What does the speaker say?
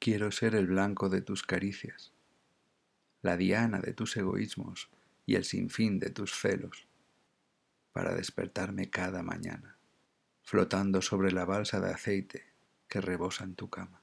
Quiero ser el blanco de tus caricias, la diana de tus egoísmos y el sinfín de tus celos, para despertarme cada mañana, flotando sobre la balsa de aceite que rebosa en tu cama.